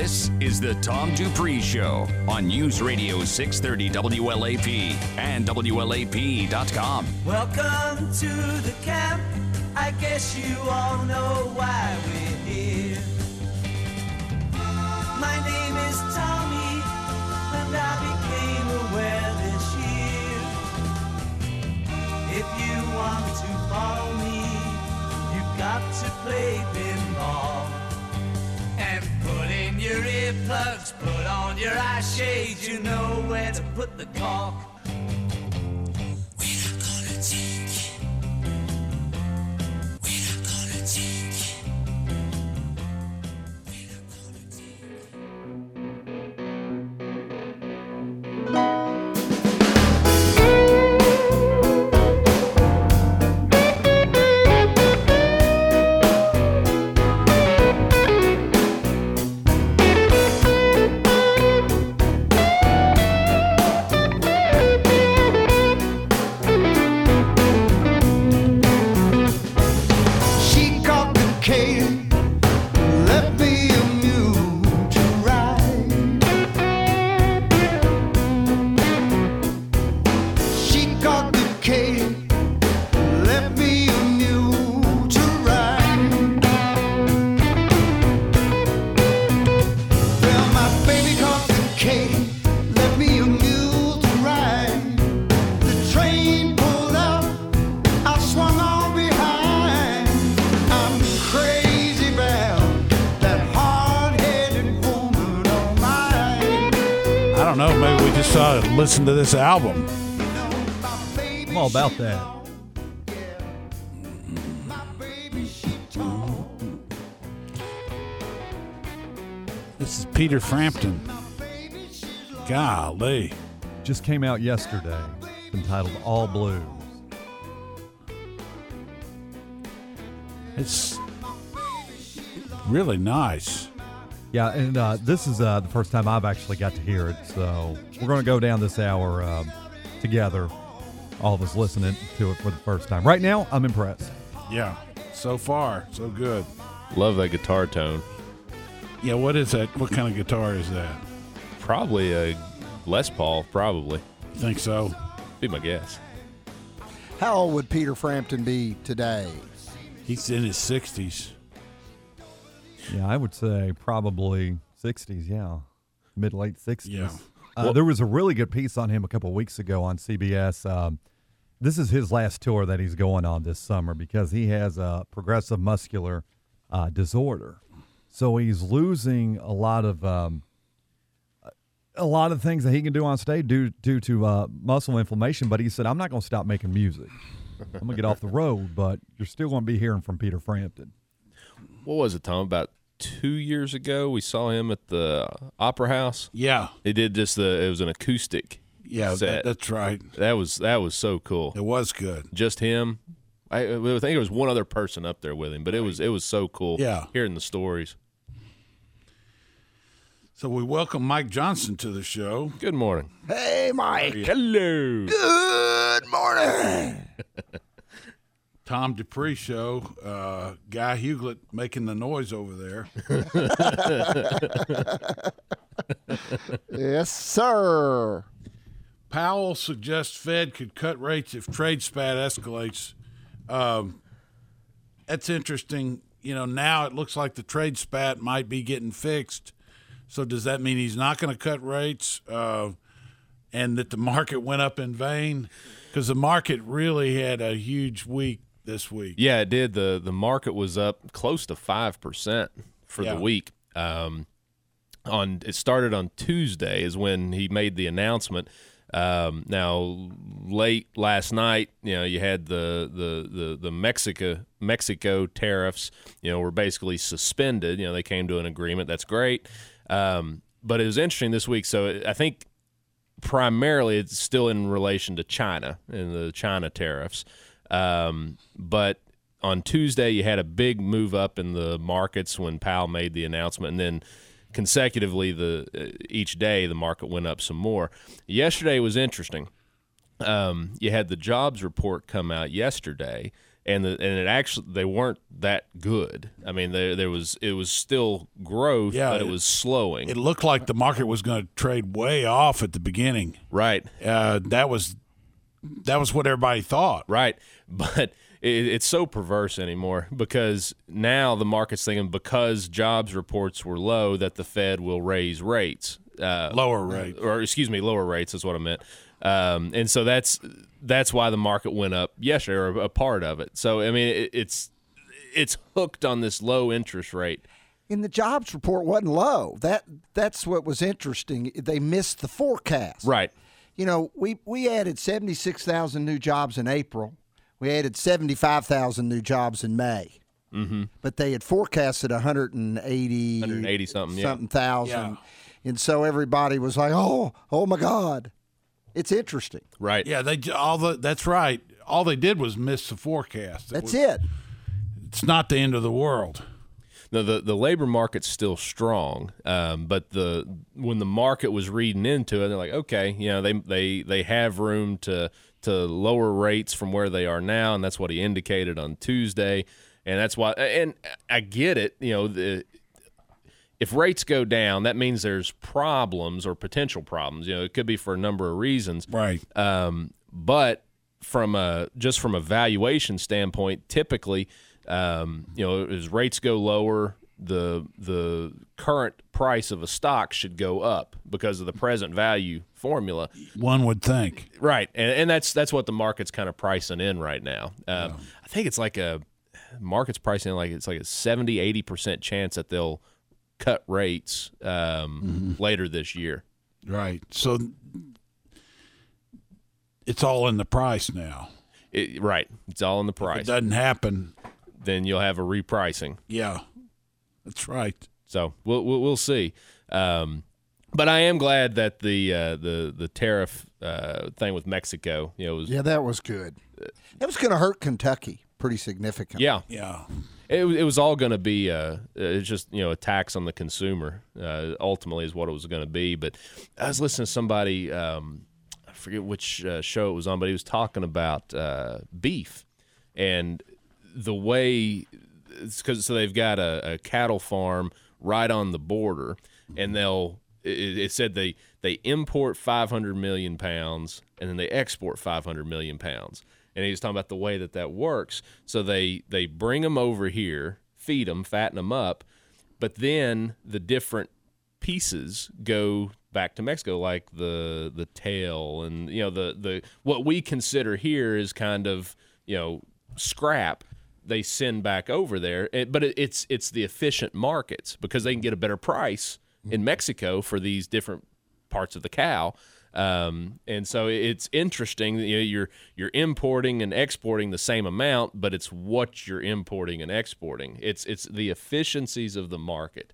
This is the Tom Dupree Show on News Radio 630 WLAP and WLAP.com. Welcome to the camp. I guess you all know why we're here. My name is Tommy, and I became aware this year. If you want to follow me, you've got to play pinball. Your earplugs, put on your eye shades, you know where to put the cork. Know. Maybe we just ought to listen to this album. I'm all about that. This is Peter Frampton. Golly. Just came out yesterday. Entitled All Blues. It's really nice. Yeah, and uh, this is uh, the first time I've actually got to hear it. So we're going to go down this hour um, together, all of us listening to it for the first time. Right now, I'm impressed. Yeah. So far, so good. Love that guitar tone. Yeah, what is that? What kind of guitar is that? Probably a Les Paul, probably. Think so? Be my guess. How old would Peter Frampton be today? He's in his 60s. Yeah, I would say probably 60s, yeah. Mid late 60s. Yeah. Uh, there was a really good piece on him a couple weeks ago on CBS. Um, this is his last tour that he's going on this summer because he has a progressive muscular uh, disorder. So he's losing a lot of um, a lot of things that he can do on stage due due to uh, muscle inflammation. But he said, "I'm not going to stop making music. I'm going to get off the road, but you're still going to be hearing from Peter Frampton." What was it, Tom? About two years ago, we saw him at the Opera House. Yeah. He did just the. It was an acoustic. Yeah, set. that, that's right. That was that was so cool. It was good. Just him. I, I think it was one other person up there with him, but it was it was so cool. Yeah. hearing the stories. So we welcome Mike Johnson to the show. Good morning. Hey, Mike. Hello. Good morning. Tom Dupree show. Uh, Guy Huglet making the noise over there. yes, sir. Powell suggests Fed could cut rates if trade spat escalates. Um, that's interesting. You know, now it looks like the trade spat might be getting fixed. So does that mean he's not going to cut rates, uh, and that the market went up in vain? Because the market really had a huge week this week. Yeah, it did. the The market was up close to five percent for Yeah. the week. Um, on it started on Tuesday is when he made the announcement. Um, now, late last night, you know, you had the the the the Mexico Mexico tariffs. You know, were basically suspended. You know, they came to an agreement. That's great. Um, but it was interesting this week. So I think primarily it's still in relation to China and the China tariffs. Um, but on Tuesday, you had a big move up in the markets when Powell made the announcement, and then consecutively, the uh, each day the market went up some more. Yesterday was interesting. Um, you had the jobs report come out yesterday, and the and it actually they weren't that good. I mean, there there was it was still growth, Yeah, but it, it- was slowing. It looked like the market was going to trade way off at the beginning. right, Uh, that was that was what everybody thought. right, but. It, it's so perverse anymore because now the market's thinking because jobs reports were low that the Fed will raise rates. Uh, Lower rates. or excuse me, lower rates is what I meant. Um, and so that's that's why the market went up yesterday, or a part of it. So I mean, it, it's it's hooked on this low interest rate. And the jobs report wasn't low. That that's what was interesting. They missed the forecast. Right. You know, we we added seventy six thousand new jobs in April. We added seventy five thousand new jobs in May. Mm-hmm. But they had forecasted 180, 180 something, yeah. something thousand. Yeah. And so everybody was like, "Oh, oh my God!" It's interesting. Right. Yeah, they all the that's right. All they did was miss the forecast. It That's was- it. It's not the end of the world. No, the the labor market's still strong, um, but the when the market was reading into it, they're like, okay, you know, they they they have room to to lower rates from where they are now, and that's what he indicated on Tuesday, and that's why. And I get it, you know, the if rates go down, that means there's problems or potential problems. You know, it could be for a number of reasons. Right. Um, but from a just from a valuation standpoint, typically, um, you know, as rates go lower, the the current price of a stock should go up because of the present value formula. One would think. Right, and, and that's that's what the market's kind of pricing in right now. Um, I think it's like a market's pricing in like it's like a 70 80 percent chance that they'll cut rates um, later this year. Right. So it's all in the price now. It, right, it's all in the If it doesn't happen, Then you'll have a repricing. yeah. That's right. So we'll we'll, we'll see. Um, but I am glad that the uh, the the tariff uh, thing with Mexico, you know, was Yeah, that was good. It was going to hurt Kentucky pretty significantly. yeah, Yeah. it, was- it was all going to be uh, it's just you know a tax on the consumer. Uh, ultimately, is what it was going to be. But I was listening to somebody. Um, I forget which uh, show it was on, but he was talking about uh, beef and the way it's because so they've got a, a cattle farm right on the border, and they'll it, it said they they import 500 million pounds and then they export 500 million pounds. And he was talking about the way that that works. So they they bring them over here, feed them, fatten them up, but then the different pieces go back to Mexico, like the the tail and you know the the what we consider here is kind of you know scrap. They send back over there, It- but it, it's it's the efficient markets because they can get a better price in Mexico for these different parts of the cow. Um, and so it's interesting. that, You know, you're you're importing and exporting the same amount, but it's what you're importing and exporting. It's it's the efficiencies of the market.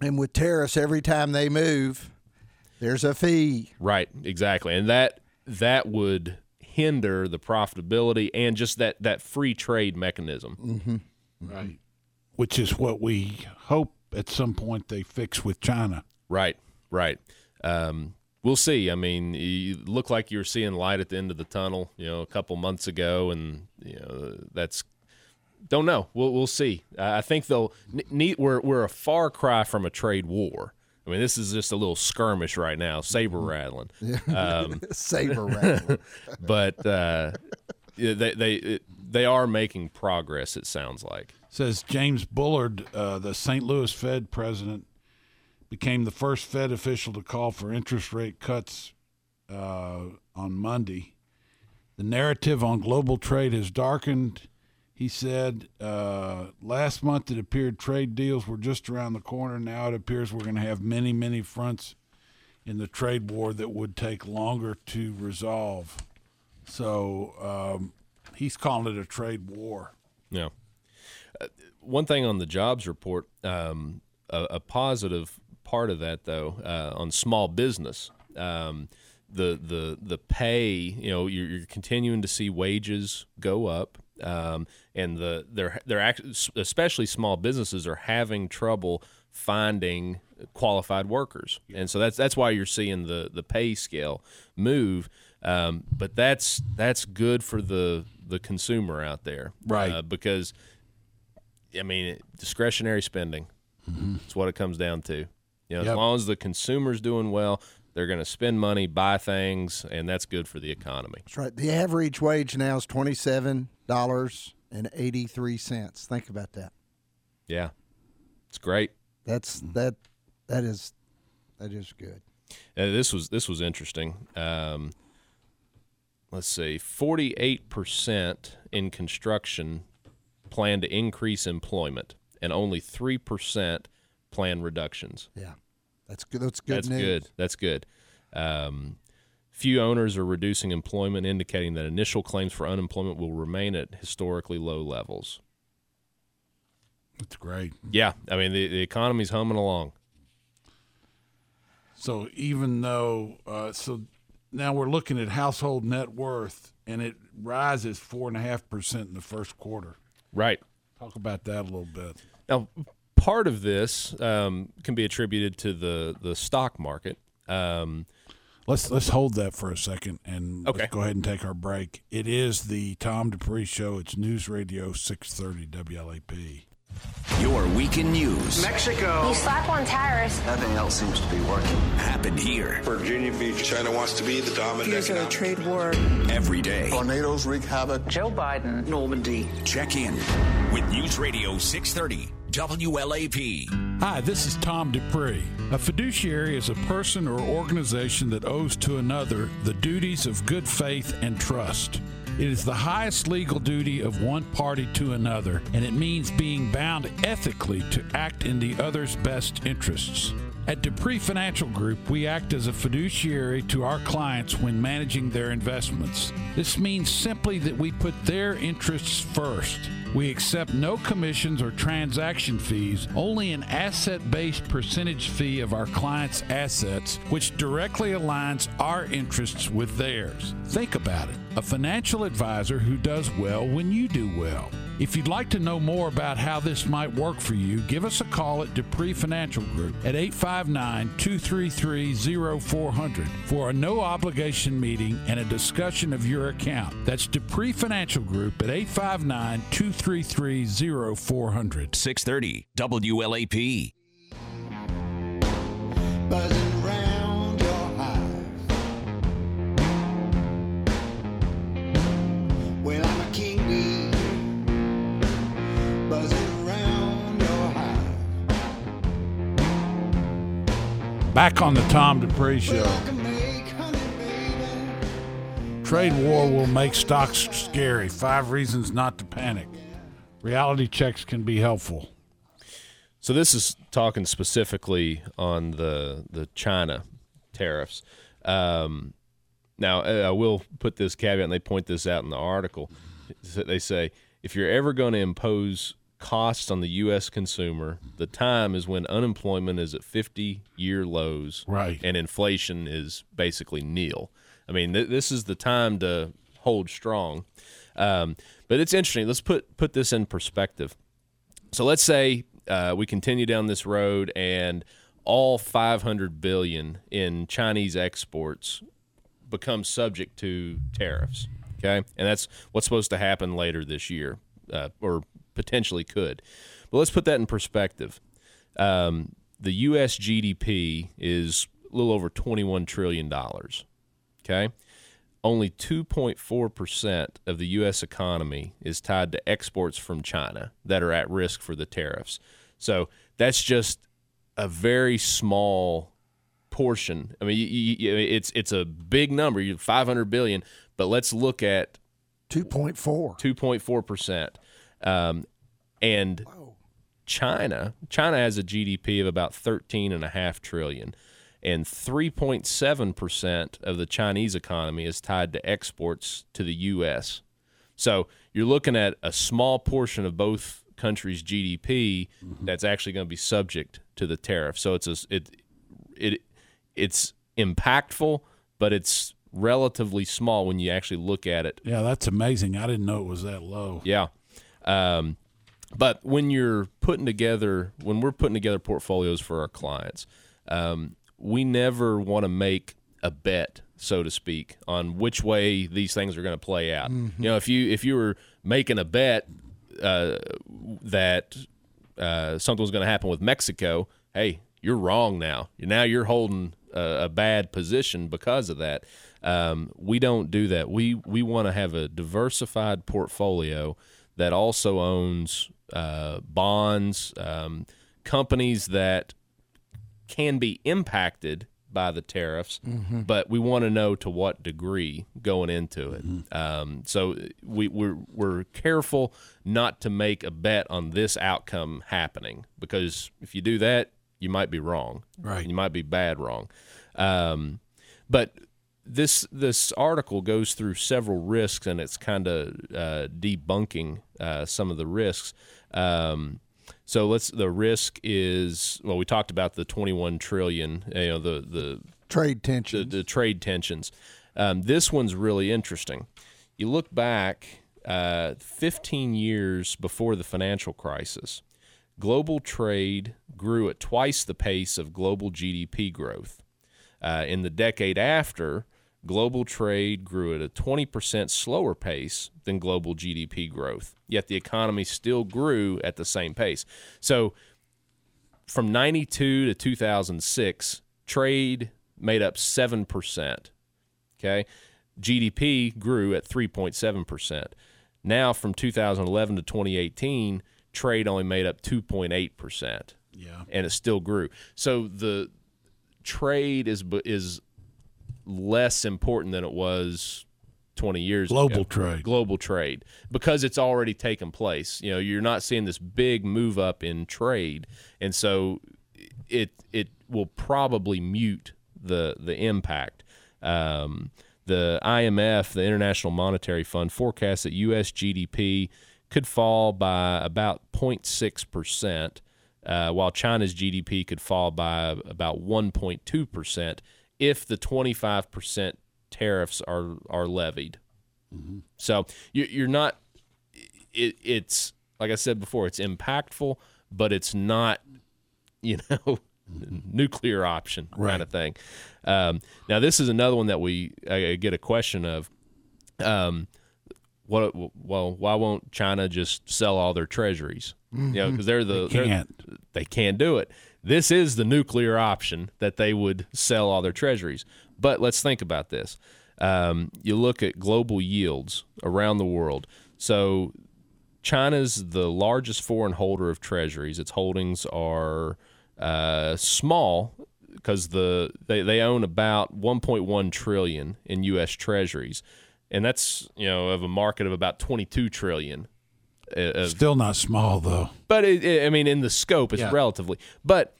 And with tariffs, every time they move, there's a fee. Right, exactly, and that that would hinder the profitability and just that that free trade mechanism. Right. Which is what we hope at some point they fix with China. Right, right. Um, we'll see. I mean, you look like you're seeing light at the end of the tunnel. You know, a couple months ago, and you know that's don't know. We'll we'll see. Uh, I think they'll. n- we're we're a far cry from a trade war. I mean, this is just a little skirmish right now, saber rattling. Um, Saber rattling. but uh, yeah, they they they are making progress. It sounds like. Says James Bullard, uh, the St. Louis Fed president, became the first Fed official to call for interest rate cuts uh, on Monday. The narrative on global trade has darkened. He said uh, last month it appeared trade deals were just around the corner. Now it appears we're going to have many, many fronts in the trade war that would take longer to resolve. So um, he's calling it a trade war. Yeah. Uh, one thing on the jobs report, um, a, a positive part of that though, uh, on small business, um, the the the pay, you know, you're, you're continuing to see wages go up, um, and the they're they're act- especially small businesses are having trouble finding qualified workers, and so that's that's why you're seeing the the pay scale move. Um, but that's that's good for the the consumer out there, Right. Uh, because I mean, discretionary spending. That's what it comes down to. You know, as long as the consumer's doing well, they're going to spend money, buy things, and that's good for the economy. That's right. The average wage now is twenty seven dollars and eighty three cents. Think about that. Yeah, it's great. That's that that is that is good. Uh, this was this was interesting. Um, let's see, forty eight percent in construction plan to increase employment, and only three percent plan reductions. Yeah. That's good. That's good That's news. good. That's good. Um, few owners are reducing employment, indicating that initial claims for unemployment will remain at historically low levels. That's great. Yeah, I mean the the economy's humming along. So even though, uh, so now we're looking at household net worth, and it rises four and a half percent in the first quarter. Right. Talk about that a little bit. Now, part of this um, can be attributed to the the stock market. Um, Let's let's hold that for a second and Okay. let's go ahead and take our break. It is the Tom Dupree Show. It's News Radio 630 WLAP. Your weekend news Mexico. You slap on tires. Nothing else seems to be working. happened here Virginia Beach. China wants to be the dominant Fears of a trade war. every day. Tornadoes wreak havoc. Joe Biden. Normandy. Check in with News Radio 630 WLAP. Hi, this is Tom Dupree. A fiduciary is a person or organization that owes to another the duties of good faith and trust. It is the highest legal duty of one party to another, and it means being bound ethically to act in the other's best interests. At Dupree Financial Group, we act as a fiduciary to our clients when managing their investments. This means simply that we put their interests first. We accept no commissions or transaction fees, only an asset based percentage fee of our clients' assets, which directly aligns our interests with theirs. Think about it a financial advisor who does well when you do well. If you'd like to know more about how this might work for you, give us a call at Dupree Financial Group at 859 233 0400 for a no obligation meeting and a discussion of your account. That's Dupree Financial Group at 859 233 0400. 630 WLAP. buzzing Back on the Tom Dupree Show. Trade war will make stocks scary. Five reasons not to panic. Reality checks can be helpful. So this is talking specifically on the the China tariffs. Um, now uh, I will put this caveat, and they point this out in the article. They say if you're ever going to impose costs on the U.S. consumer, the time is when unemployment is at 50 year lows, Right. and inflation is basically nil. I mean, th- this is the time to hold strong. Um, but it's interesting. Let's put put this in perspective. So let's say uh, we continue down this road and all 500 billion in Chinese exports become subject to tariffs. Okay, and that's what's supposed to happen later this year, uh, or potentially could. But let's put that in perspective. Um, the U.S. GDP is a little over 21 trillion dollars. Okay, only 2.4% of the U.S. economy is tied to exports from China that are at risk for the tariffs. So that's just a very small portion. I mean, you, you, it's it's a big number, you 500 billion, but let's look at 2.4. 2.4 percent, um, and China China has a GDP of about 13 and a half trillion, and 3.7 percent of the Chinese economy is tied to exports to the U.S. So you're looking at a small portion of both countries' GDP that's actually going to be subject to the tariff. So it's a, it it it's impactful, but it's relatively small when you actually look at it Yeah, that's amazing. I didn't know it was that low. yeah. Um, but when you're putting together, when we're putting together portfolios for our clients, um, we never want to make a bet, so to speak, on which way these things are going to play out. You know, if you if you were making a bet uh, that uh, something was going to happen with Mexico, hey, you're wrong now. Now you're holding a, a bad position because of that. Um, we don't do that. We we want to have a diversified portfolio that also owns uh, bonds, um, companies that can be impacted by the tariffs, but we want to know to what degree going into it. Um, so we, we're we're careful not to make a bet on this outcome happening because if you do that, you might be wrong. Right. You might be bad wrong. Um, but this this article goes through several risks and it's kind of uh, debunking uh, some of the risks. Um, so let's the risk is well we talked about the 21 trillion you know the the Trade the, the trade tensions. Um, this one's really interesting. You look back uh, 15 years before the financial crisis, global trade grew at twice the pace of global GDP growth. Uh, in the decade after, global trade grew at a 20% slower pace than global GDP growth, yet the economy still grew at the same pace. So from 92 to 2006, trade made up 7%. Okay. GDP grew at 3.7%. Now, from 2011 to 2018, trade only made up 2.8%. Yeah. And it still grew. So the trade is is less important than it was 20 years ago. Global ago. trade. Global trade because it's already taken place. You know, you're not seeing this big move up in trade, and so it it will probably mute the the impact. Um, the IMF, the International Monetary Fund, forecasts that U.S. GDP could fall by about 0.6 percent, uh, while China's GDP could fall by about 1.2 percent if the 25 percent tariffs are are levied. So you, you're not. It, it's like I said before. It's impactful, but it's not. You know, nuclear option kind Right. of thing. Um, now this is another one that we I get a question of. Um, what? Well, why won't China just sell all their treasuries? You know, because they're the They they're- they can't do it. This is the nuclear option that they would sell all their treasuries. But let's think about this. Um, you look at global yields around the world. So China's the largest foreign holder of treasuries. Its holdings are uh, small because the they, they own about 1.1 trillion in U.S. treasuries, and that's you know of a market of about 22 trillion. uh, Of, Still not small though. but it, it, I mean, in the scope, it's Yeah. relatively. But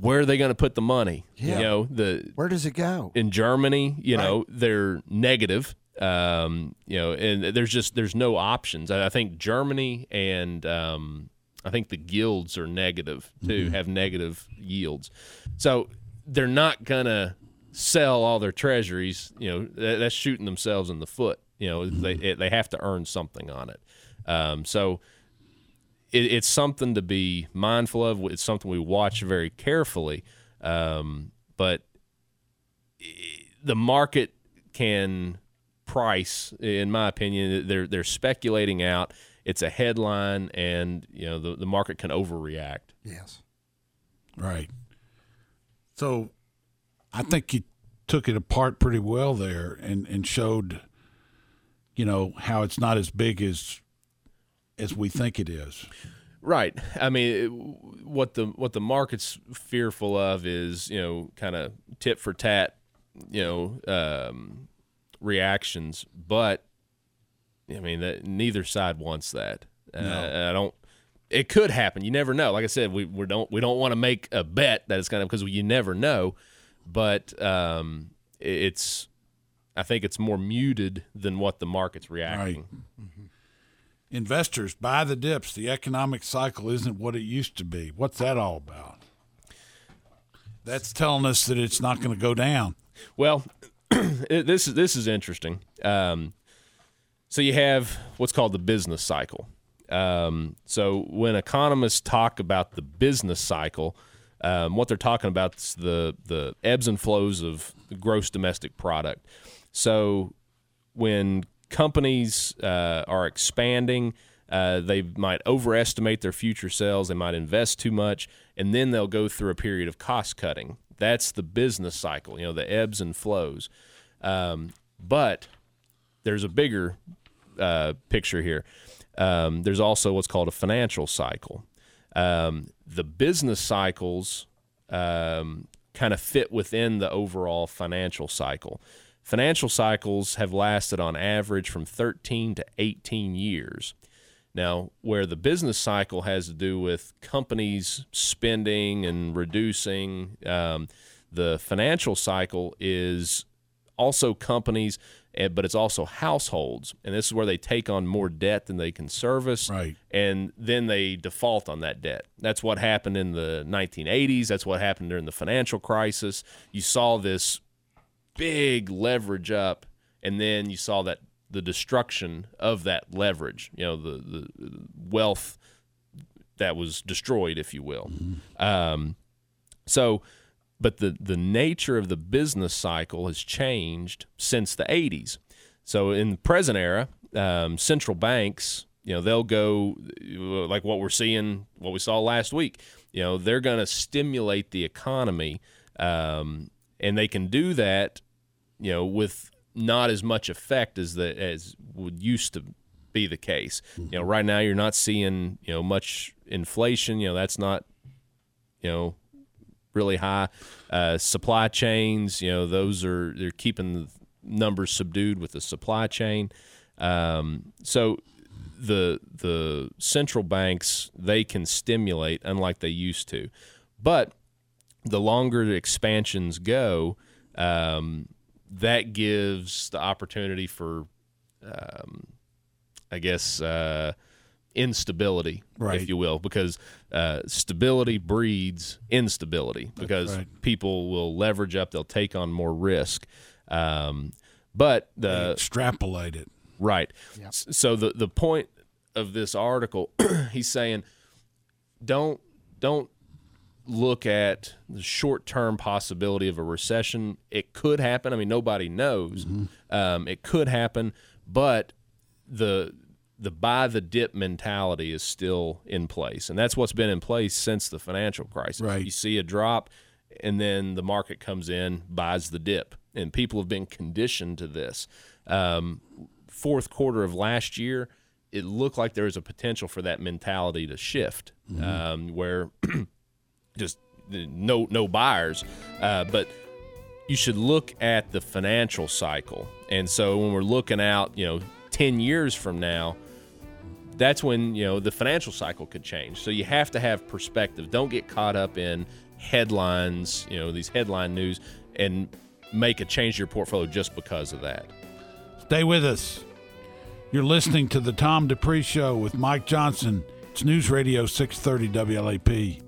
where are they going to put the money? Yeah. You know, the Where does it go? in Germany, you know, they're negative. Um, you know, and there's just there's no options. I I think Germany and um, I think the gilts are negative too, have negative yields. So they're not gonna sell all their treasuries. You know, that, that's shooting themselves in the foot. You know, they they have to earn something on it. Um, so it, it's something to be mindful of. It's something we watch very carefully. Um, but the market can price, in my opinion, they're they're speculating out. It's a headline, and you know the, the market can overreact. Yes. Right. So I think you took it apart pretty well there and, and showed, you know, how it's not as big as as we think it is. Right. I mean, what the what the market's fearful of is you know kind of tit for tat, you know, um, reactions. But I mean, that neither side wants that. Uh, I don't. It could happen. You never know. Like I said, we, we don't we don't want to make a bet that it's going to because you never know. But um, it's I think it's more muted than what the market's reacting. Investors buy the dips. The economic cycle isn't what it used to be. What's that all about? That's telling us that it's not going to go down. Well, this is this is interesting. Um, so you have what's called the business cycle, Um, so when economists talk about the business cycle, um, what they're talking about is the the ebbs and flows of gross domestic product. So when companies uh, are expanding, uh, they might overestimate their future sales. They might invest too much, and then they'll go through a period of cost cutting. That's the business cycle. You know, the ebbs and flows. Um, but there's a bigger uh, picture here. Um, there's also what's called a financial cycle. Um, the business cycles um, kind of fit within the overall financial cycle. Financial cycles have lasted on average from 13 to 18 years. Now, where the business cycle has to do with companies spending and reducing, um, the financial cycle is also companies, eh, but it's also households. And this is where they take on more debt than they can service. Right. And then they default on that debt. That's what happened in the 1980s. That's what happened during the financial crisis. You saw this big leverage up, and then you saw that the destruction of that leverage, you know, the, the wealth that was destroyed, if you will. Um, so, but the, the nature of the business cycle has changed since the 80s. So, in the present era, um, central banks, you know, they'll go like what we're seeing, what we saw last week. You know, they're going to stimulate the economy, um, and they can do that, you know, with not as much effect as the as would used to be the case. You know, right now you're not seeing you know much inflation. You know, that's not you know really high. Uh, supply chains, you know, those are they're keeping the numbers subdued with the supply chain. Um, so the the central banks they can stimulate unlike they used to, but the longer the expansions go, um, that gives the opportunity for, um, I guess, uh, instability, Right. if you will, because uh, stability breeds instability because right. people will leverage up, they'll take on more risk. Um, but the Extrapolate it. Right. S- So the the point of this article, he's saying, don't don't look at the short term possibility of a recession. It could happen. I mean, nobody knows. Um, it could happen, but the the buy the dip mentality is still in place, and that's what's been in place since the financial crisis. Right. You see a drop, and then the market comes in, buys the dip, and people have been conditioned to this. Um, fourth quarter of last year, it looked like there was a potential for that mentality to shift, um, where just no no buyers, uh, but you should look at the financial cycle. And so when we're looking out, you know, 10 years from now, that's when, you know, the financial cycle could change. So you have to have perspective. Don't get caught up in headlines, you know, these headline news and make a change to your portfolio just because of that. Stay with us. You're listening to the Tom Dupree Show with Mike Johnson. It's News Radio 630 WLAP.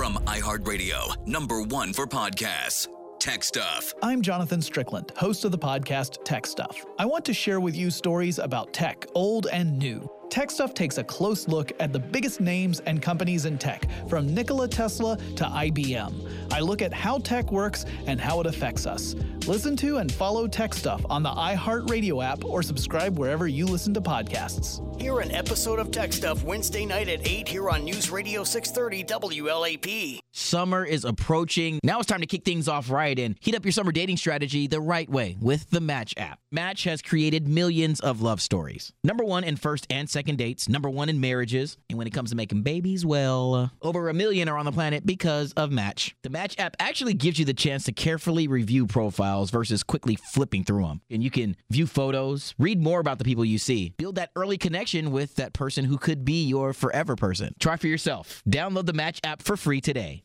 From iHeartRadio, number one for podcasts. Tech Stuff. I'm Jonathan Strickland, host of the podcast Tech Stuff. I want to share with you stories about tech, old and new. Tech Stuff takes a close look at the biggest names and companies in tech, from Nikola Tesla to IBM. I look at how tech works and how it affects us. Listen to and follow Tech Stuff on the iHeartRadio app or subscribe wherever you listen to podcasts. Hear an episode of Tech Stuff Wednesday night at 8 here on News Radio 630 WLAP. Summer is approaching. Now it's time to kick things off right and heat up your summer dating strategy the right way with the Match app. Match has created millions of love stories. Number one in first and second dates, number one in marriages, and when it comes to making babies, well, over a million are on the planet because of Match. The Match app actually gives you the chance to carefully review profiles versus quickly flipping through them. And you can view photos, read more about the people you see, build that early connection with that person who could be your forever person. Try for yourself. Download the Match app for free today.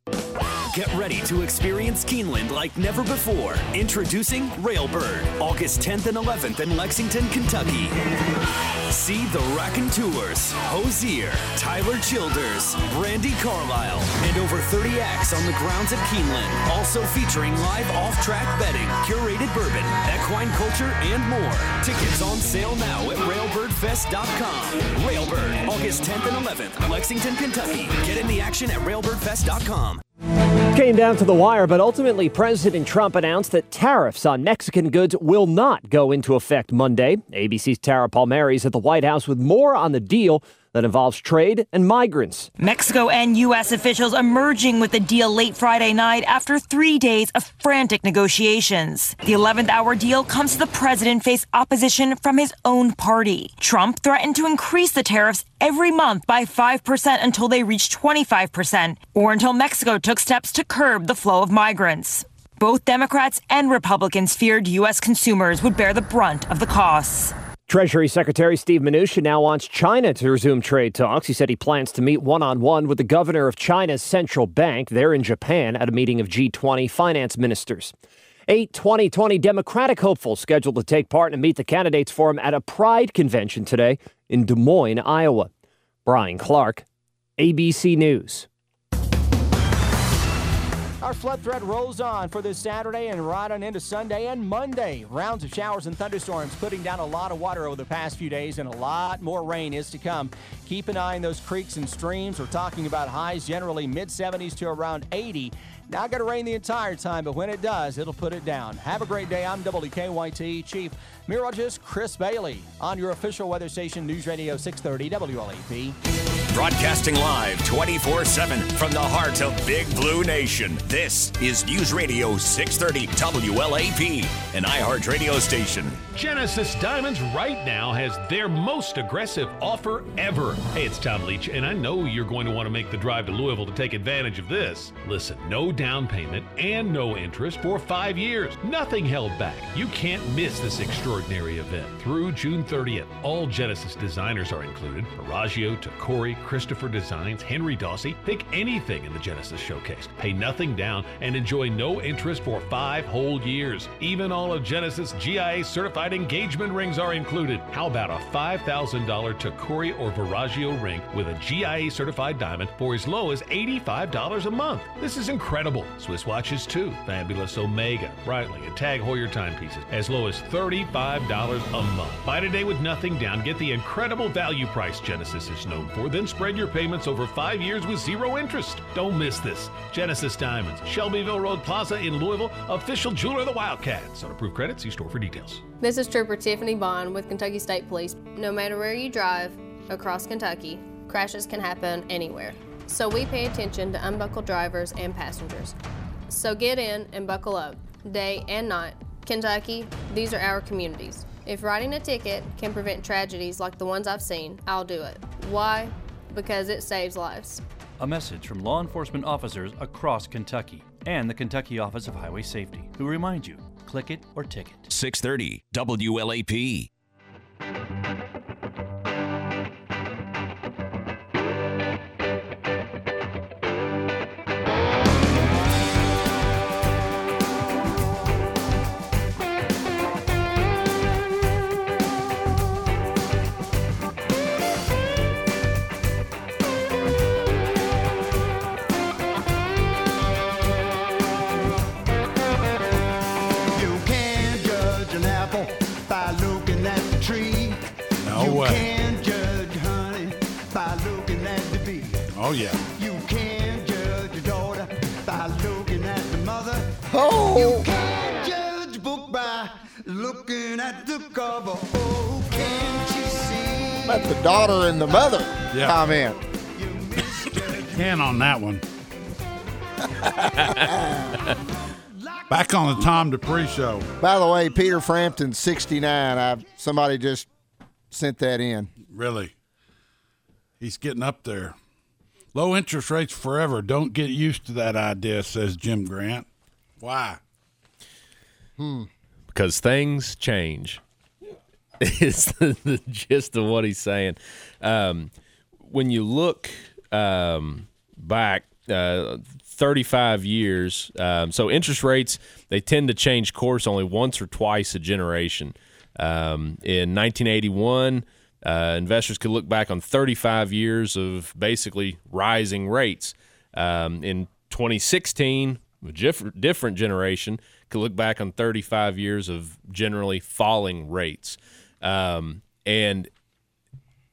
Get ready to experience Keeneland like never before. Introducing Railbird, August 10th and 11th in Lexington, Kentucky. See the Raconteurs, Hozier, Tyler Childers, Brandi Carlile, and over 30 acts on the grounds at Keeneland. Also featuring live off-track betting, curated bourbon, equine culture, and more. Tickets on sale now at railbirdfest.com. Railbird, August 10th and 11th, Lexington, Kentucky. Get in the action at railbirdfest.com. Came down to the wire, but ultimately President Trump announced that tariffs on Mexican goods will not go into effect Monday. ABC's Tara Palmeri is at the White House with more on the deal that involves trade and migrants. Mexico and U.S. officials emerging with the deal late Friday night after three days of frantic negotiations. The 11th hour deal comes to the president face opposition from his own party. Trump threatened to increase the tariffs every month by 5% until they reached 25%, or until Mexico took steps to curb the flow of migrants. Both Democrats and Republicans feared U.S. consumers would bear the brunt of the costs. Treasury Secretary Steve Mnuchin now wants China to resume trade talks. He said he plans to meet one on one with the governor of China's central bank there in Japan at a meeting of G20 finance ministers. Eight 2020 Democratic hopefuls scheduled to take part and meet the candidates forum at a Pride convention today in Des Moines, Iowa. Brian Clark, ABC News. Our flood threat rolls on for this Saturday and right on into Sunday and Monday. Rounds of showers and thunderstorms putting down a lot of water over the past few days, and a lot more rain is to come. Keep an eye on those creeks and streams. We're talking about highs generally mid 70s to around 80. Not going to rain the entire time, but when it does, it'll put it down. Have a great day. I'm WKYT Chief Meteorologist Chris Bailey on your official weather station, News Radio 630 WLAP. Broadcasting live 24 7 from the heart of Big Blue Nation. This is News Radio 630 WLAP, an iHeart radio station. Genesis Diamonds right now has their most aggressive offer ever. Hey, it's Tom Leach, and I know you're going to want to make the drive to Louisville to take advantage of this. Listen, no down payment and no interest for five years. Nothing held back. You can't miss this extraordinary event. Through June 30th, all Genesis designers are included. Verragio, Tacori, Christopher Designs, Henri Daussi. Pick anything in the Genesis showcase. Pay nothing down and enjoy no interest for five whole years. Even all of Genesis GIA certified engagement rings are included. How about a $5,000 Tacori or Verragio ring with a GIA certified diamond for as low as $85 a month? This is incredible. Swiss watches too. Fabulous Omega, Breitling, and Tag Heuer timepieces as low as $35 a month. Buy today with nothing down. Get the incredible value price Genesis is known for. Then spread your payments over five years with zero interest. Don't miss this. Genesis Diamonds, Shelbyville Road Plaza in Louisville, official jeweler of the Wildcats. On approved credit, see store for details. This is Trooper Tiffany Bond with Kentucky State Police. No matter where you drive across Kentucky, crashes can happen anywhere. So we pay attention to unbuckled drivers and passengers. So get in and buckle up, day and night. Kentucky, these are our communities. If writing a ticket can prevent tragedies like the ones I've seen, I'll do it. Why? Because it saves lives. A message from law enforcement officers across Kentucky and the Kentucky Office of Highway Safety, who remind you click it or ticket. 630 WLAP. Oh, yeah. You can't judge a daughter by looking at the mother. Oh. You can't judge a book by looking at the cover. Oh, can't you see? Let the daughter and the mother Yeah. comment. Can on that one. Back on the Tom Dupree show. By the way, Peter Frampton, 69. I somebody just sent that in. Really. He's getting up there. Low interest rates forever. Don't get used to that idea, says Jim Grant. Why? Hmm. because things change. Is the, the gist of what he's saying. Um, when you look um, back uh, 35 years. Um, so interest rates they tend to change course only once or twice a generation. Um, in 1981, uh, investors could look back on 35 years of basically rising rates. Um, in 2016, a diff- different generation could look back on 35 years of generally falling rates. Um, and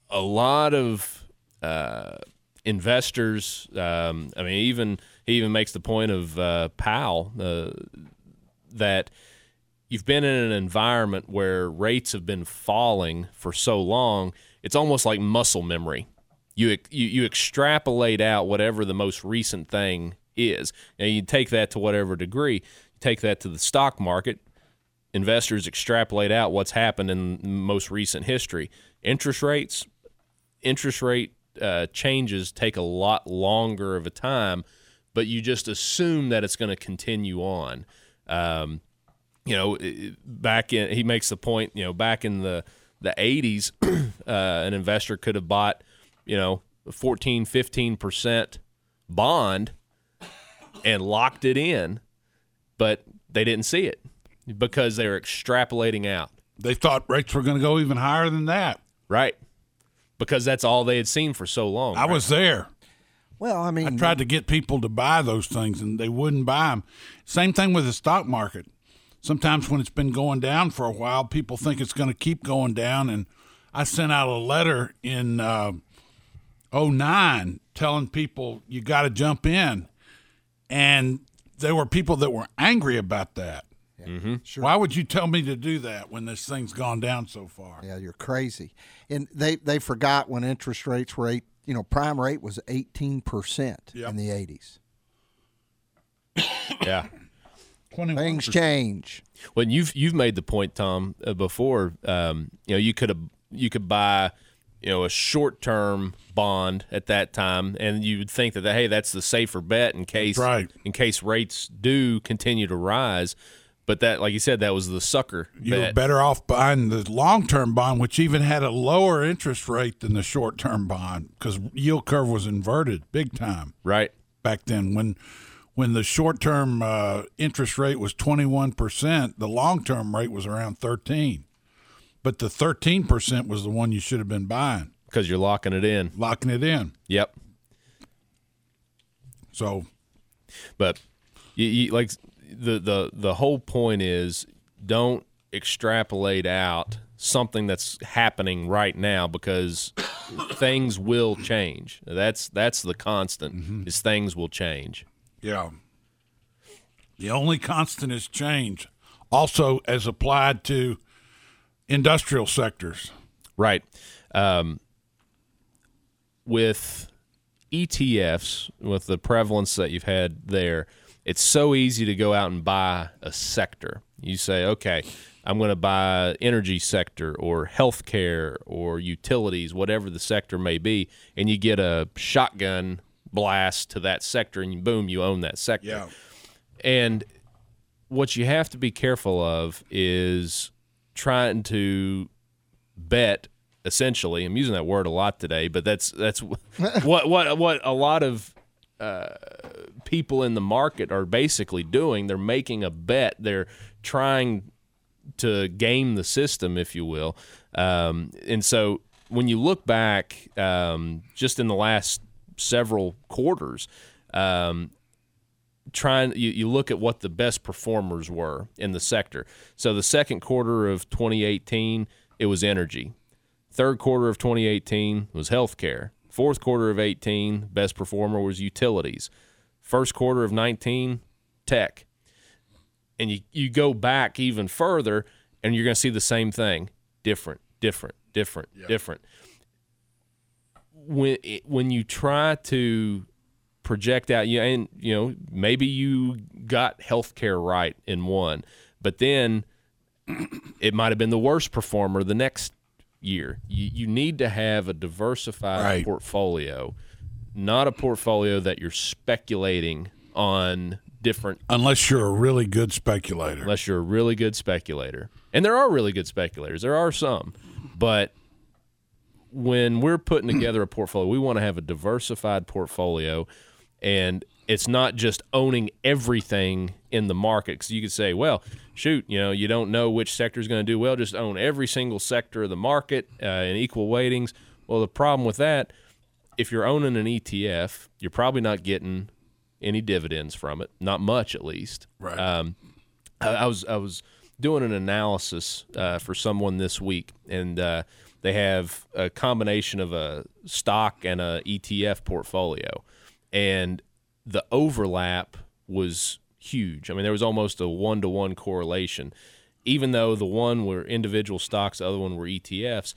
a lot of uh, investors, um, I mean, even he even makes the point of uh, Powell uh, that you've been in an environment where rates have been falling for so long, it's almost like muscle memory. You you, you extrapolate out whatever the most recent thing is, and you take that to whatever degree. You take that to the stock market. Investors extrapolate out what's happened in most recent history. Interest rates, interest rate uh, changes take a lot longer of a time, but you just assume that it's going to continue on. Um, you know, back in he makes the point. You know, back in the the 80s, uh, an investor could have bought, you know, 14, 15 percent bond and locked it in, but they didn't see it because they were extrapolating out. They thought rates were going to go even higher than that. Right. Because that's all they had seen for so long. I right? was there. Well, I mean, I tried to get people to buy those things and they wouldn't buy them. Same thing with the stock market. Sometimes when it's been going down for a while, people think it's going to keep going down. And I sent out a letter in uh, 09 telling people you got to jump in. And there were people that were angry about that. Mm-hmm. Sure. Why would you tell me to do that when this thing's gone down so far? Yeah, you're crazy. And they they forgot when interest rates were eight. You know, prime rate was eighteen percent in the eighties. Yeah. Things change. When you've you've made the point, Tom, uh, before. Um, you know, you could have you could buy, you know, a short term bond at that time, and you would think that hey, that's the safer bet in case right. in case rates do continue to rise. But that, like you said, that was the sucker. You were better off buying the long term bond, which even had a lower interest rate than the short term bond because yield curve was inverted big time. Right. Back then, when when the short term uh, interest rate was 21%, the long term rate was around 13 But the 13% was the one you should have been buying. because you're locking it in. Locking it in. Yep. So, but you, you, like the the the whole point is don't extrapolate out something that's happening right now because things will change. That's that's the constant. Is things will change. Yeah. The only constant is change, also as applied to industrial sectors. Right. Um, with ETFs, with the prevalence that you've had there, it's so easy to go out and buy a sector. You say, okay, I'm going to buy energy sector or healthcare or utilities, whatever the sector may be, and you get a shotgun blast to that sector, and boom, you own that sector. Yeah. And what you have to be careful of is trying to bet essentially i'm using that word a lot today but that's that's what what what a lot of uh, people in the market are basically doing they're making a bet they're trying to game the system if you will um, and so when you look back um, just in the last several quarters um, trying you, you look at what the best performers were in the sector. So the second quarter of 2018 it was energy. Third quarter of 2018 was healthcare. Fourth quarter of 18 best performer was utilities. First quarter of 19 tech. And you, you go back even further and you're going to see the same thing. Different different different different when it, when you try to project out you and you know maybe you got healthcare right in one but then it might have been the worst performer the next year you, you need to have a diversified Right. portfolio not a portfolio that you're speculating on different Unless you're a really good speculator. unless you're a really good speculator. And there are really good speculators. There are some. But when we're putting together a portfolio, we want to have a diversified portfolio and it's not just owning everything in the market because you could say, well, shoot, you know, you don't know which sector is going to do well. Just own every single sector of the market uh, in equal weightings. Well, the problem with that, if you're owning an ETF, you're probably not getting any dividends from it, not much at least. Right. Um, I, I was I was doing an analysis uh, for someone this week, and uh, they have a combination of a stock and a ETF portfolio, and the overlap was huge. I mean, there was almost a one to one correlation. Even though the one were individual stocks, the other one were ETFs,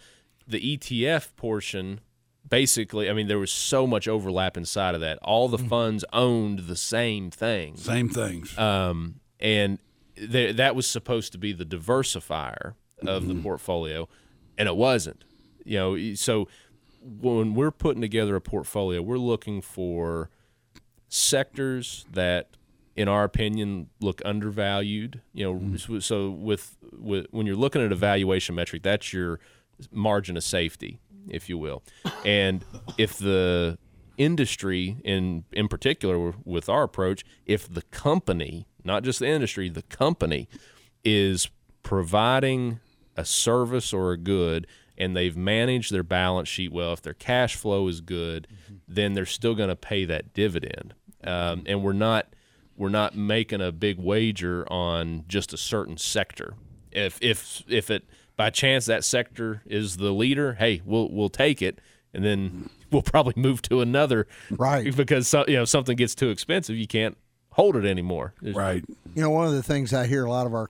the ETF portion basically, I mean, there was so much overlap inside of that. All the funds owned the same thing. Same things. Um, and th- that was supposed to be the diversifier of the portfolio, and it wasn't. You know, so when we're putting together a portfolio, we're looking for sectors that, in our opinion, look undervalued. You know, mm-hmm. so- so with, with when you're looking at a valuation metric, that's your margin of safety, if you will. And if the industry, in in particular with our approach, if the company, not just the industry, the company is providing a service or a good and they've managed their balance sheet well, if their cash flow is good, then they're still going to pay that dividend. Um, and we're not we're not making a big wager on just a certain sector. If if if it by chance that sector is the leader, hey, we'll we'll take it, and then we'll probably move to another, right? Because so, you know something gets too expensive, you can't hold it anymore. Right. You know, one of the things I hear a lot of our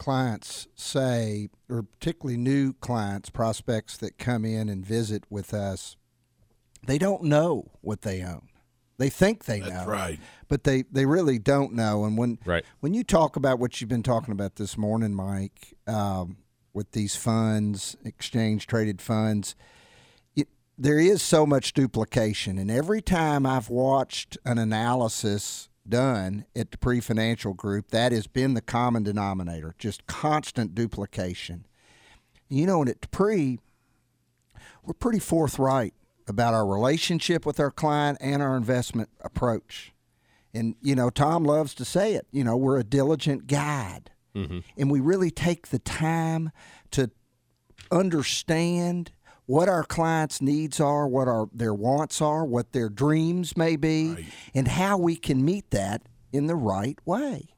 clients say, or particularly new clients, prospects that come in and visit with us, they don't know what they own. They think they know, right. But they, they really don't know. And when right. when you talk about what you've been talking about this morning, Mike, um, with these funds, exchange traded funds, it, there is so much duplication. And every time I've watched an analysis done at the Dupree financial group, that has been the common denominator, just constant duplication. You know, and at Dupree, we're pretty forthright about our relationship with our client and our investment approach. And, you know, Tom loves to say it, you know, we're a diligent guide. Mm-hmm. And we really take the time to understand what our clients' needs are, what our their wants are, what their dreams may be, and how we can meet that in the right way.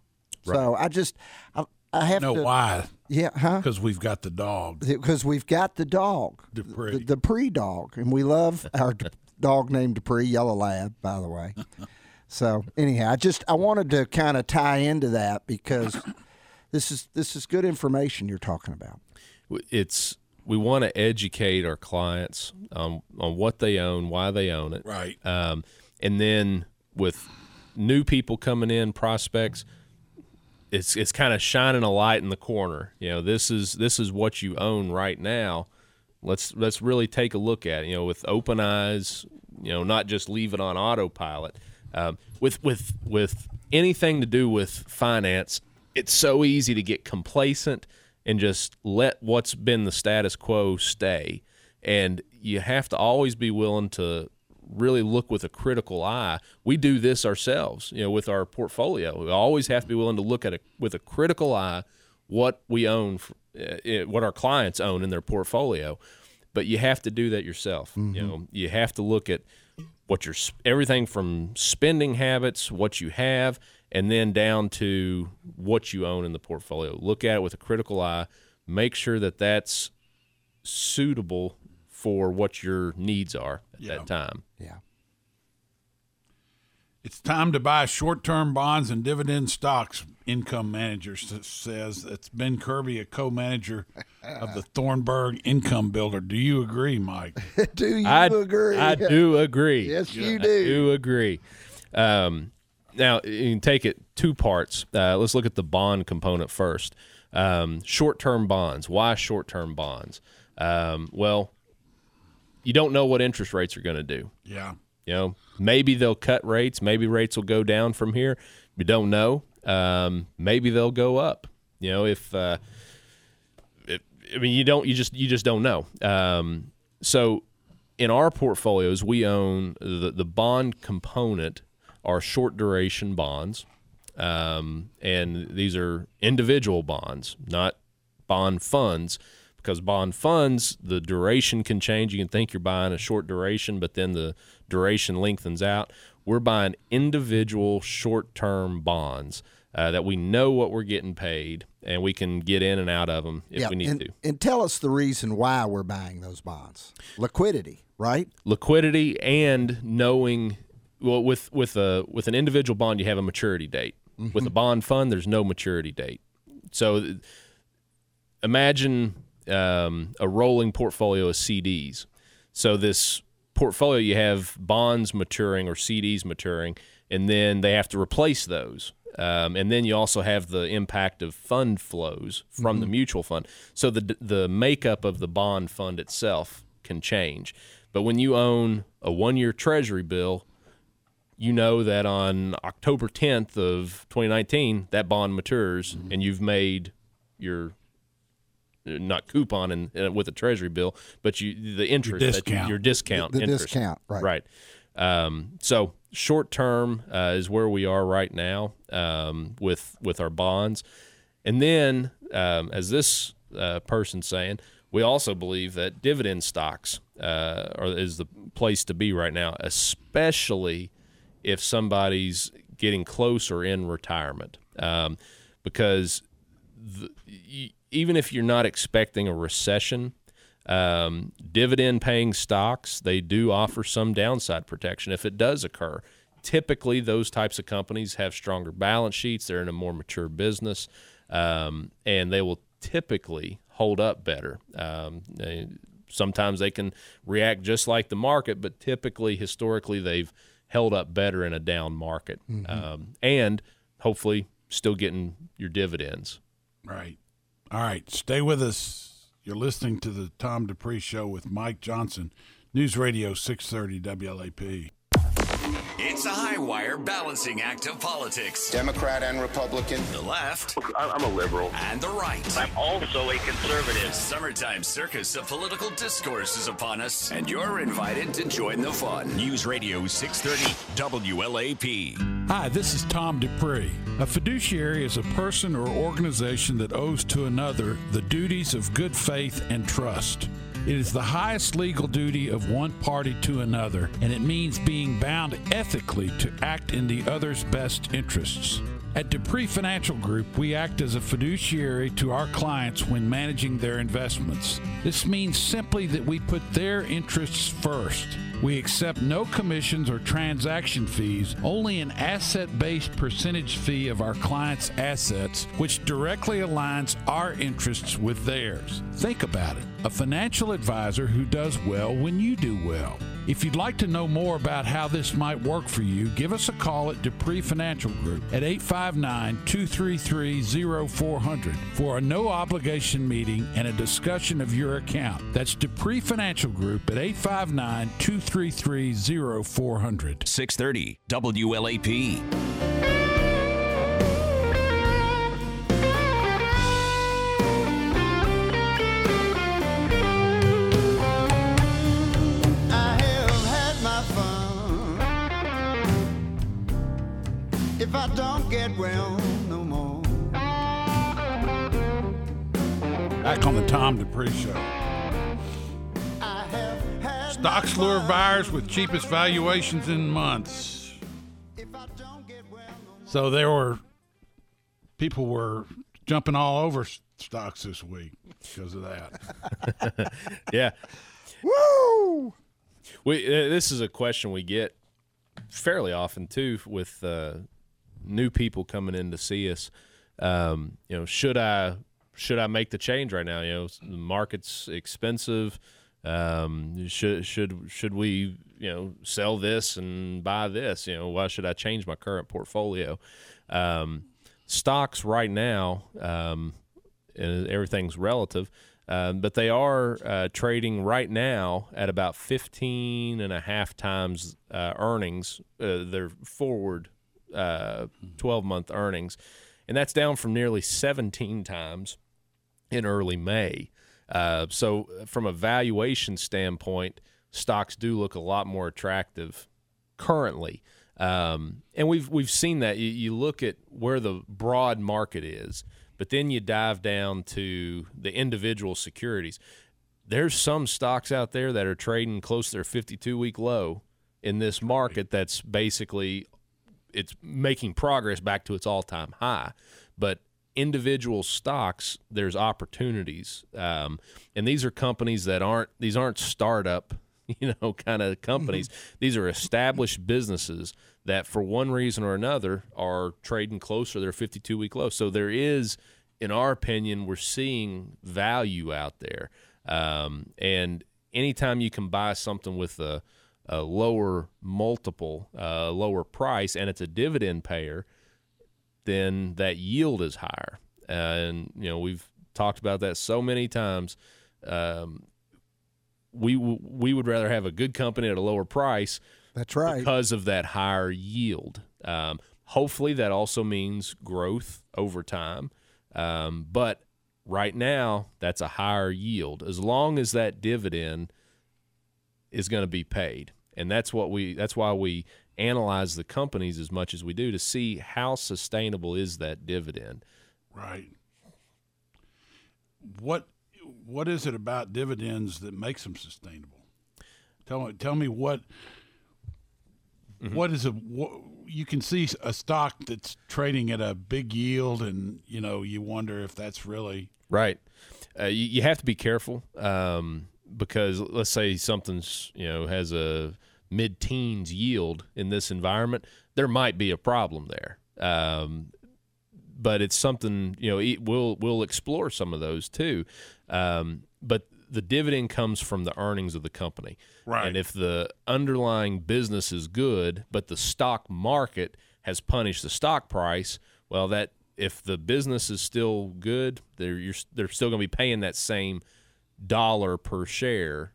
So I just I, I have know to know why? Yeah, huh? Because we've got the dog. Because we've got the dog, Dupree. the, the Dupree dog, and we love our dog named Dupree, yellow lab, by the way. So anyhow, I just I wanted to kind of tie into that because this is this is good information you're talking about. It's we want to educate our clients on on what they own, why they own it, Right. Um, and then with new people coming in, prospects, it's it's kind of shining a light in the corner. You know, this is this is what you own right now. Let's let's really take a look at it. You know, with open eyes. You know, not just leave it on autopilot. Um, with with with anything to do with finance, it's so easy to get complacent and just let what's been the status quo stay. And you have to always be willing to really look with a critical eye. We do this ourselves, you know, with our portfolio. We always have to be willing to look at it with a critical eye what we own, uh, what our clients own in their portfolio. But you have to do that yourself. You know, you have to look at what your everything from spending habits, what you have, and then down to what you own in the portfolio. Look at it with a critical eye. Make sure that that's suitable for what your needs are at Yeah. that time. Yeah. It's time to buy short term bonds and dividend stocks, income manager says. That's Ben Kirby, a co manager of the Thornburg Income Builder. Do you agree, Mike? do you I, agree? I do agree. Yes, you I do. do agree. Um, now you can take it two parts. Uh, let's look at the bond component first. Um, short-term bonds. Why short-term bonds? Um, well, you don't know what interest rates are going to do. Yeah. You know, maybe they'll cut rates. Maybe rates will go down from here. We don't know. Um, maybe they'll go up. You know, if, uh, if I mean, you don't. You just you just don't know. Um, so, in our portfolios, we own the the bond component are short duration bonds, um, and these are individual bonds, not bond funds. Because bond funds, the duration can change. You can think you're buying a short duration, but then the duration lengthens out. We're buying individual short term bonds uh, that we know what we're getting paid and we can get in and out of them if yeah, we need and, to. And tell us the reason why we're buying those bonds. Liquidity, right? Liquidity and knowing well with with a with an individual bond you have a maturity date. Mm-hmm. With a bond fund there's no maturity date. So imagine um, a rolling portfolio of CDs. So this portfolio you have bonds maturing or CDs maturing and then they have to replace those. Um, and then you also have the impact of fund flows from the Mhm. mutual fund. So the the makeup of the bond fund itself can change. But when you own a one year Treasury bill, you know that on October 10th of 2019, that bond matures, and you've made your uh, not coupon and uh, with a Treasury bill, but you the interest that you- discount. your discount The- the interest. discount, right. right. Um, so short term uh, is where we are right now um, with with our bonds, and then um, as this uh, person's saying, we also believe that dividend stocks uh, are is the place to be right now, especially if somebody's getting close or in retirement, um, because the, even if you're not expecting a recession, um, dividend paying stocks, they do offer some downside protection if it does occur. Typically, those types of companies have stronger balance sheets, they're in a more mature business, um, and they will typically hold up better. Um, they, sometimes they can react just like the market, but typically, historically, they've held up better in a down market. Mhm. Um, and hopefully, still getting your dividends. Right. All right. Stay with us. You're listening to the Tom Dupree Show with Mike Johnson, News Radio 630 WLAP. It's a high wire balancing act of politics. Democrat and Republican. The left. I'm a liberal. And the right. I'm also a conservative. The summertime circus of political discourse is upon us, and you're invited to join the fun. News Radio 630 WLAP. Hi, this is Tom Dupree. A fiduciary is a person or organization that owes to another the duties of good faith and trust. It is the highest legal duty of one party to another, and it means being bound ethically to act in the other's best interests. At Dupree Financial Group, we act as a fiduciary to our clients when managing their investments. This means simply that we put their interests first. We accept no commissions or transaction fees, only an asset based percentage fee of our clients' assets, which directly aligns our interests with theirs. Think about it a financial advisor who does well when you do well. If you'd like to know more about how this might work for you, give us a call at Dupree Financial Group at 859 233 0400 for a no obligation meeting and a discussion of your account. That's Dupree Financial Group at 859 233 0400. 630 WLAP. Tom Dupree Show. Stocks lure buyers with cheapest valuations in months. So there were people were jumping all over stocks this week because of that. yeah. Woo! We uh, this is a question we get fairly often too with uh, new people coming in to see us. Um, you know, should I should I make the change right now? You know, the market's expensive. Um, should should should we you know sell this and buy this? You know, why should I change my current portfolio? Um, stocks right now, um, and everything's relative. Um, but they are uh, trading right now at about 15 and a half times uh, earnings, uh, their forward 12 month earnings. And that's down from nearly 17 times in early May. Uh, so, from a valuation standpoint, stocks do look a lot more attractive currently. Um, and we've we've seen that. You, you look at where the broad market is, but then you dive down to the individual securities. There's some stocks out there that are trading close to their 52 week low in this market. That's basically it's making progress back to its all time high, but individual stocks there's opportunities um, and these are companies that aren't these aren't startup you know kind of companies these are established businesses that for one reason or another are trading closer. To their 52 week low. So there is in our opinion we're seeing value out there. Um, and anytime you can buy something with a, a lower multiple uh, lower price and it's a dividend payer then that yield is higher. and you know we've talked about that so many times. Um, we w- we would rather have a good company at a lower price. That's right. Because of that higher yield. Um, hopefully, that also means growth over time. Um, but right now, that's a higher yield. As long as that dividend is going to be paid, and that's what we. That's why we analyze the companies as much as we do to see how sustainable is that dividend. Right. What what is it about dividends that makes them sustainable? Tell me tell me what what is a what, you can see a stock that's trading at a big yield and you know you wonder if that's really right. Uh, you, you, have to be careful um, because let's say something's you know has a mid-teens yield in this environment, there might be a problem there. Um, but it's something you know we'll we'll explore some of those too. Um, but the dividend comes from the earnings of the company, right? And if the underlying business is good, but the stock market has punished the stock price, well, that if the business is still good, they're you're, they're still going to be paying that same dollar per share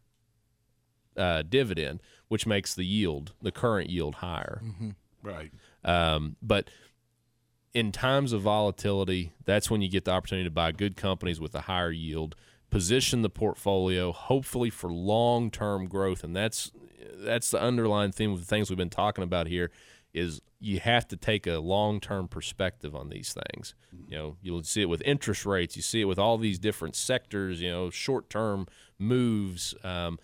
uh, dividend which makes the yield, the current yield, higher. Mm-hmm. Right. Um, but in times of volatility, that's when you get the opportunity to buy good companies with a higher yield, position the portfolio, hopefully for long-term growth, and that's that's the underlying theme of the things we've been talking about here. Is you have to take a long-term perspective on these things. You know, you'll see it with interest rates. You see it with all these different sectors. You know, short-term moves. Um,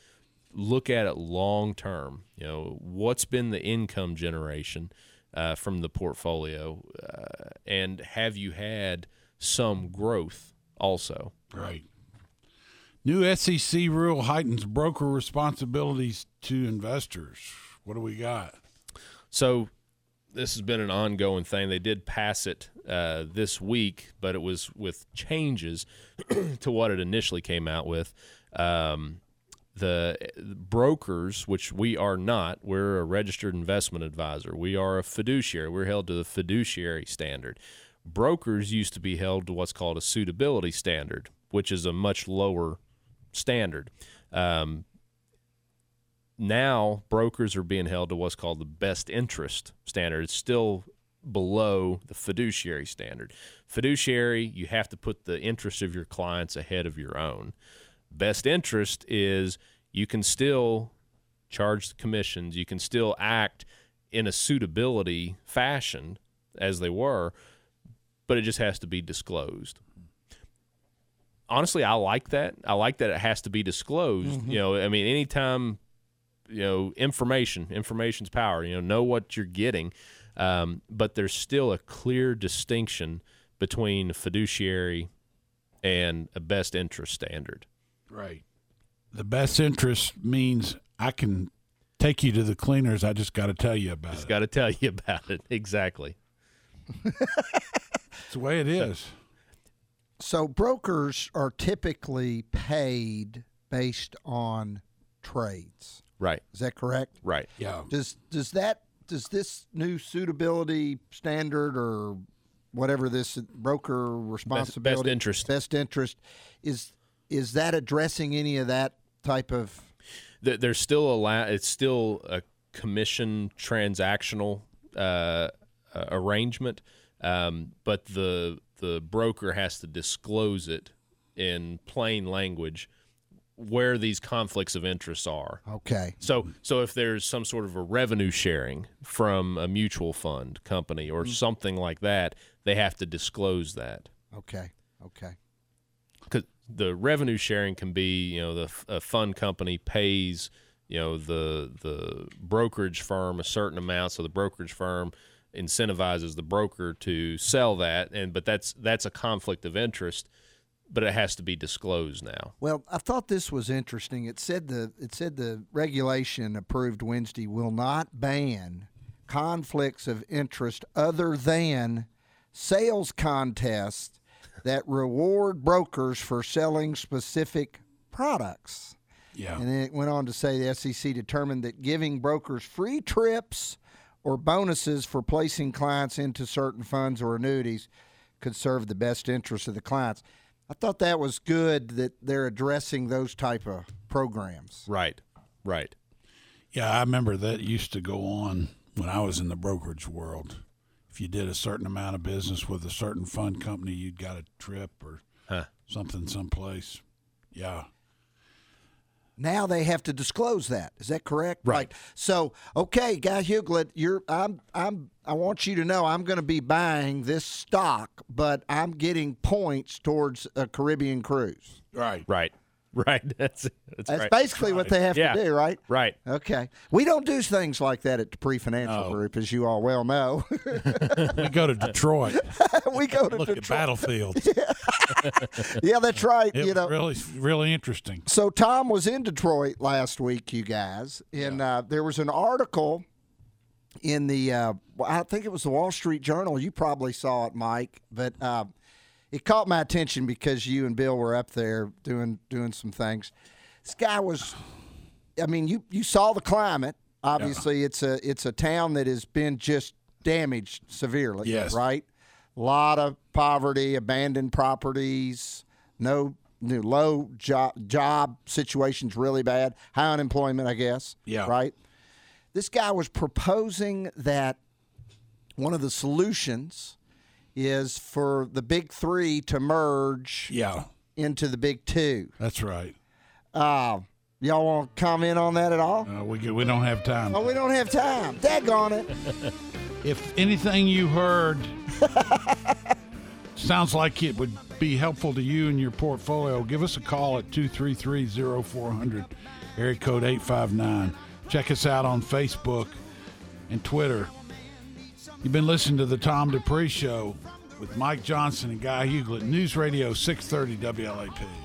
look at it long term. You know, what's been the income generation uh, from the portfolio, uh, and have you had some growth also? Right. New SEC rule heightens broker responsibilities to investors. What do we got? So, this has been an ongoing thing. They did pass it uh, this week, but it was with changes to what it initially came out with. Um, the brokers, which we are not, we're a registered investment advisor. We are a fiduciary. We're held to the fiduciary standard. Brokers used to be held to what's called a suitability standard, which is a much lower standard. Um, now, brokers are being held to what's called the best interest standard. It's still below the fiduciary standard. Fiduciary, you have to put the interest of your clients ahead of your own best interest is you can still charge the commissions, you can still act in a suitability fashion as they were, but it just has to be disclosed. Honestly, I like that. I like that it has to be disclosed. Mm-hmm. You know, I mean, anytime, you know, information, information's power. You know, know what you're getting, um, but there's still a clear distinction between fiduciary and a best interest standard. Right. The best interest means I can take you to the cleaners. I just got to tell you about just it. Got to tell you about it. Exactly. it's the way it is. So brokers are typically paid based on trades. Right. Is that correct? Right. Yeah. Does does that does this new suitability standard or whatever this broker responsibility best, best interest best interest is is that addressing any of that type of? There's still a la- it's still a commission transactional uh, uh, arrangement, um, but the the broker has to disclose it in plain language where these conflicts of interest are. Okay. So so if there's some sort of a revenue sharing from a mutual fund company or mm. something like that, they have to disclose that. Okay. Okay. Cuz the revenue sharing can be, you know, the a fund company pays, you know, the the brokerage firm a certain amount so the brokerage firm incentivizes the broker to sell that and but that's that's a conflict of interest but it has to be disclosed now. Well, I thought this was interesting. It said the it said the regulation approved Wednesday will not ban conflicts of interest other than sales contests that reward brokers for selling specific products. Yeah. And then it went on to say the SEC determined that giving brokers free trips or bonuses for placing clients into certain funds or annuities could serve the best interest of the clients. I thought that was good that they're addressing those type of programs. Right. Right. Yeah, I remember that used to go on when I was in the brokerage world. If you did a certain amount of business with a certain fund company, you'd got a trip or Huh. something someplace. Yeah. Now they have to disclose that. Is that correct? Right. So, okay, Guy Huglet, you're I'm I'm I want you to know I'm going to be buying this stock, but I'm getting points towards a Caribbean cruise. Right. Right. Right. That's that's, That's right. basically what they have Yeah. to do, right? Right. Okay. We don't do things like that at the Dupree Financial No. Group, as you all well know. We go to Detroit. we go to Look at Detroit. battlefields. yeah, that's right. It you know, really, really interesting. So Tom was in Detroit last week, you guys, and uh, there was an article in the uh, I think it was the Wall Street Journal. You probably saw it, Mike, but uh, it caught my attention because you and Bill were up there doing doing some things. This guy was, I mean, you you saw the climate. Obviously, it's a it's a town that has been just damaged severely. Yes. right. A lot of poverty, abandoned properties, no new low job job situations really bad, high unemployment, I guess. Yeah. Right. This guy was proposing that one of the solutions is for the big three to merge Yeah. into the big two. That's right. Uh, y'all want to comment on that at all? Uh, we we don't have time. Oh, we don't have time. Daggone it. If anything you heard sounds like it would be helpful to you and your portfolio, give us a call at 233-0400, area code 859. Check us out on Facebook and Twitter. You've been listening to the Tom Dupree Show with Mike Johnson and Guy Huglet, News Radio 630 WLAP.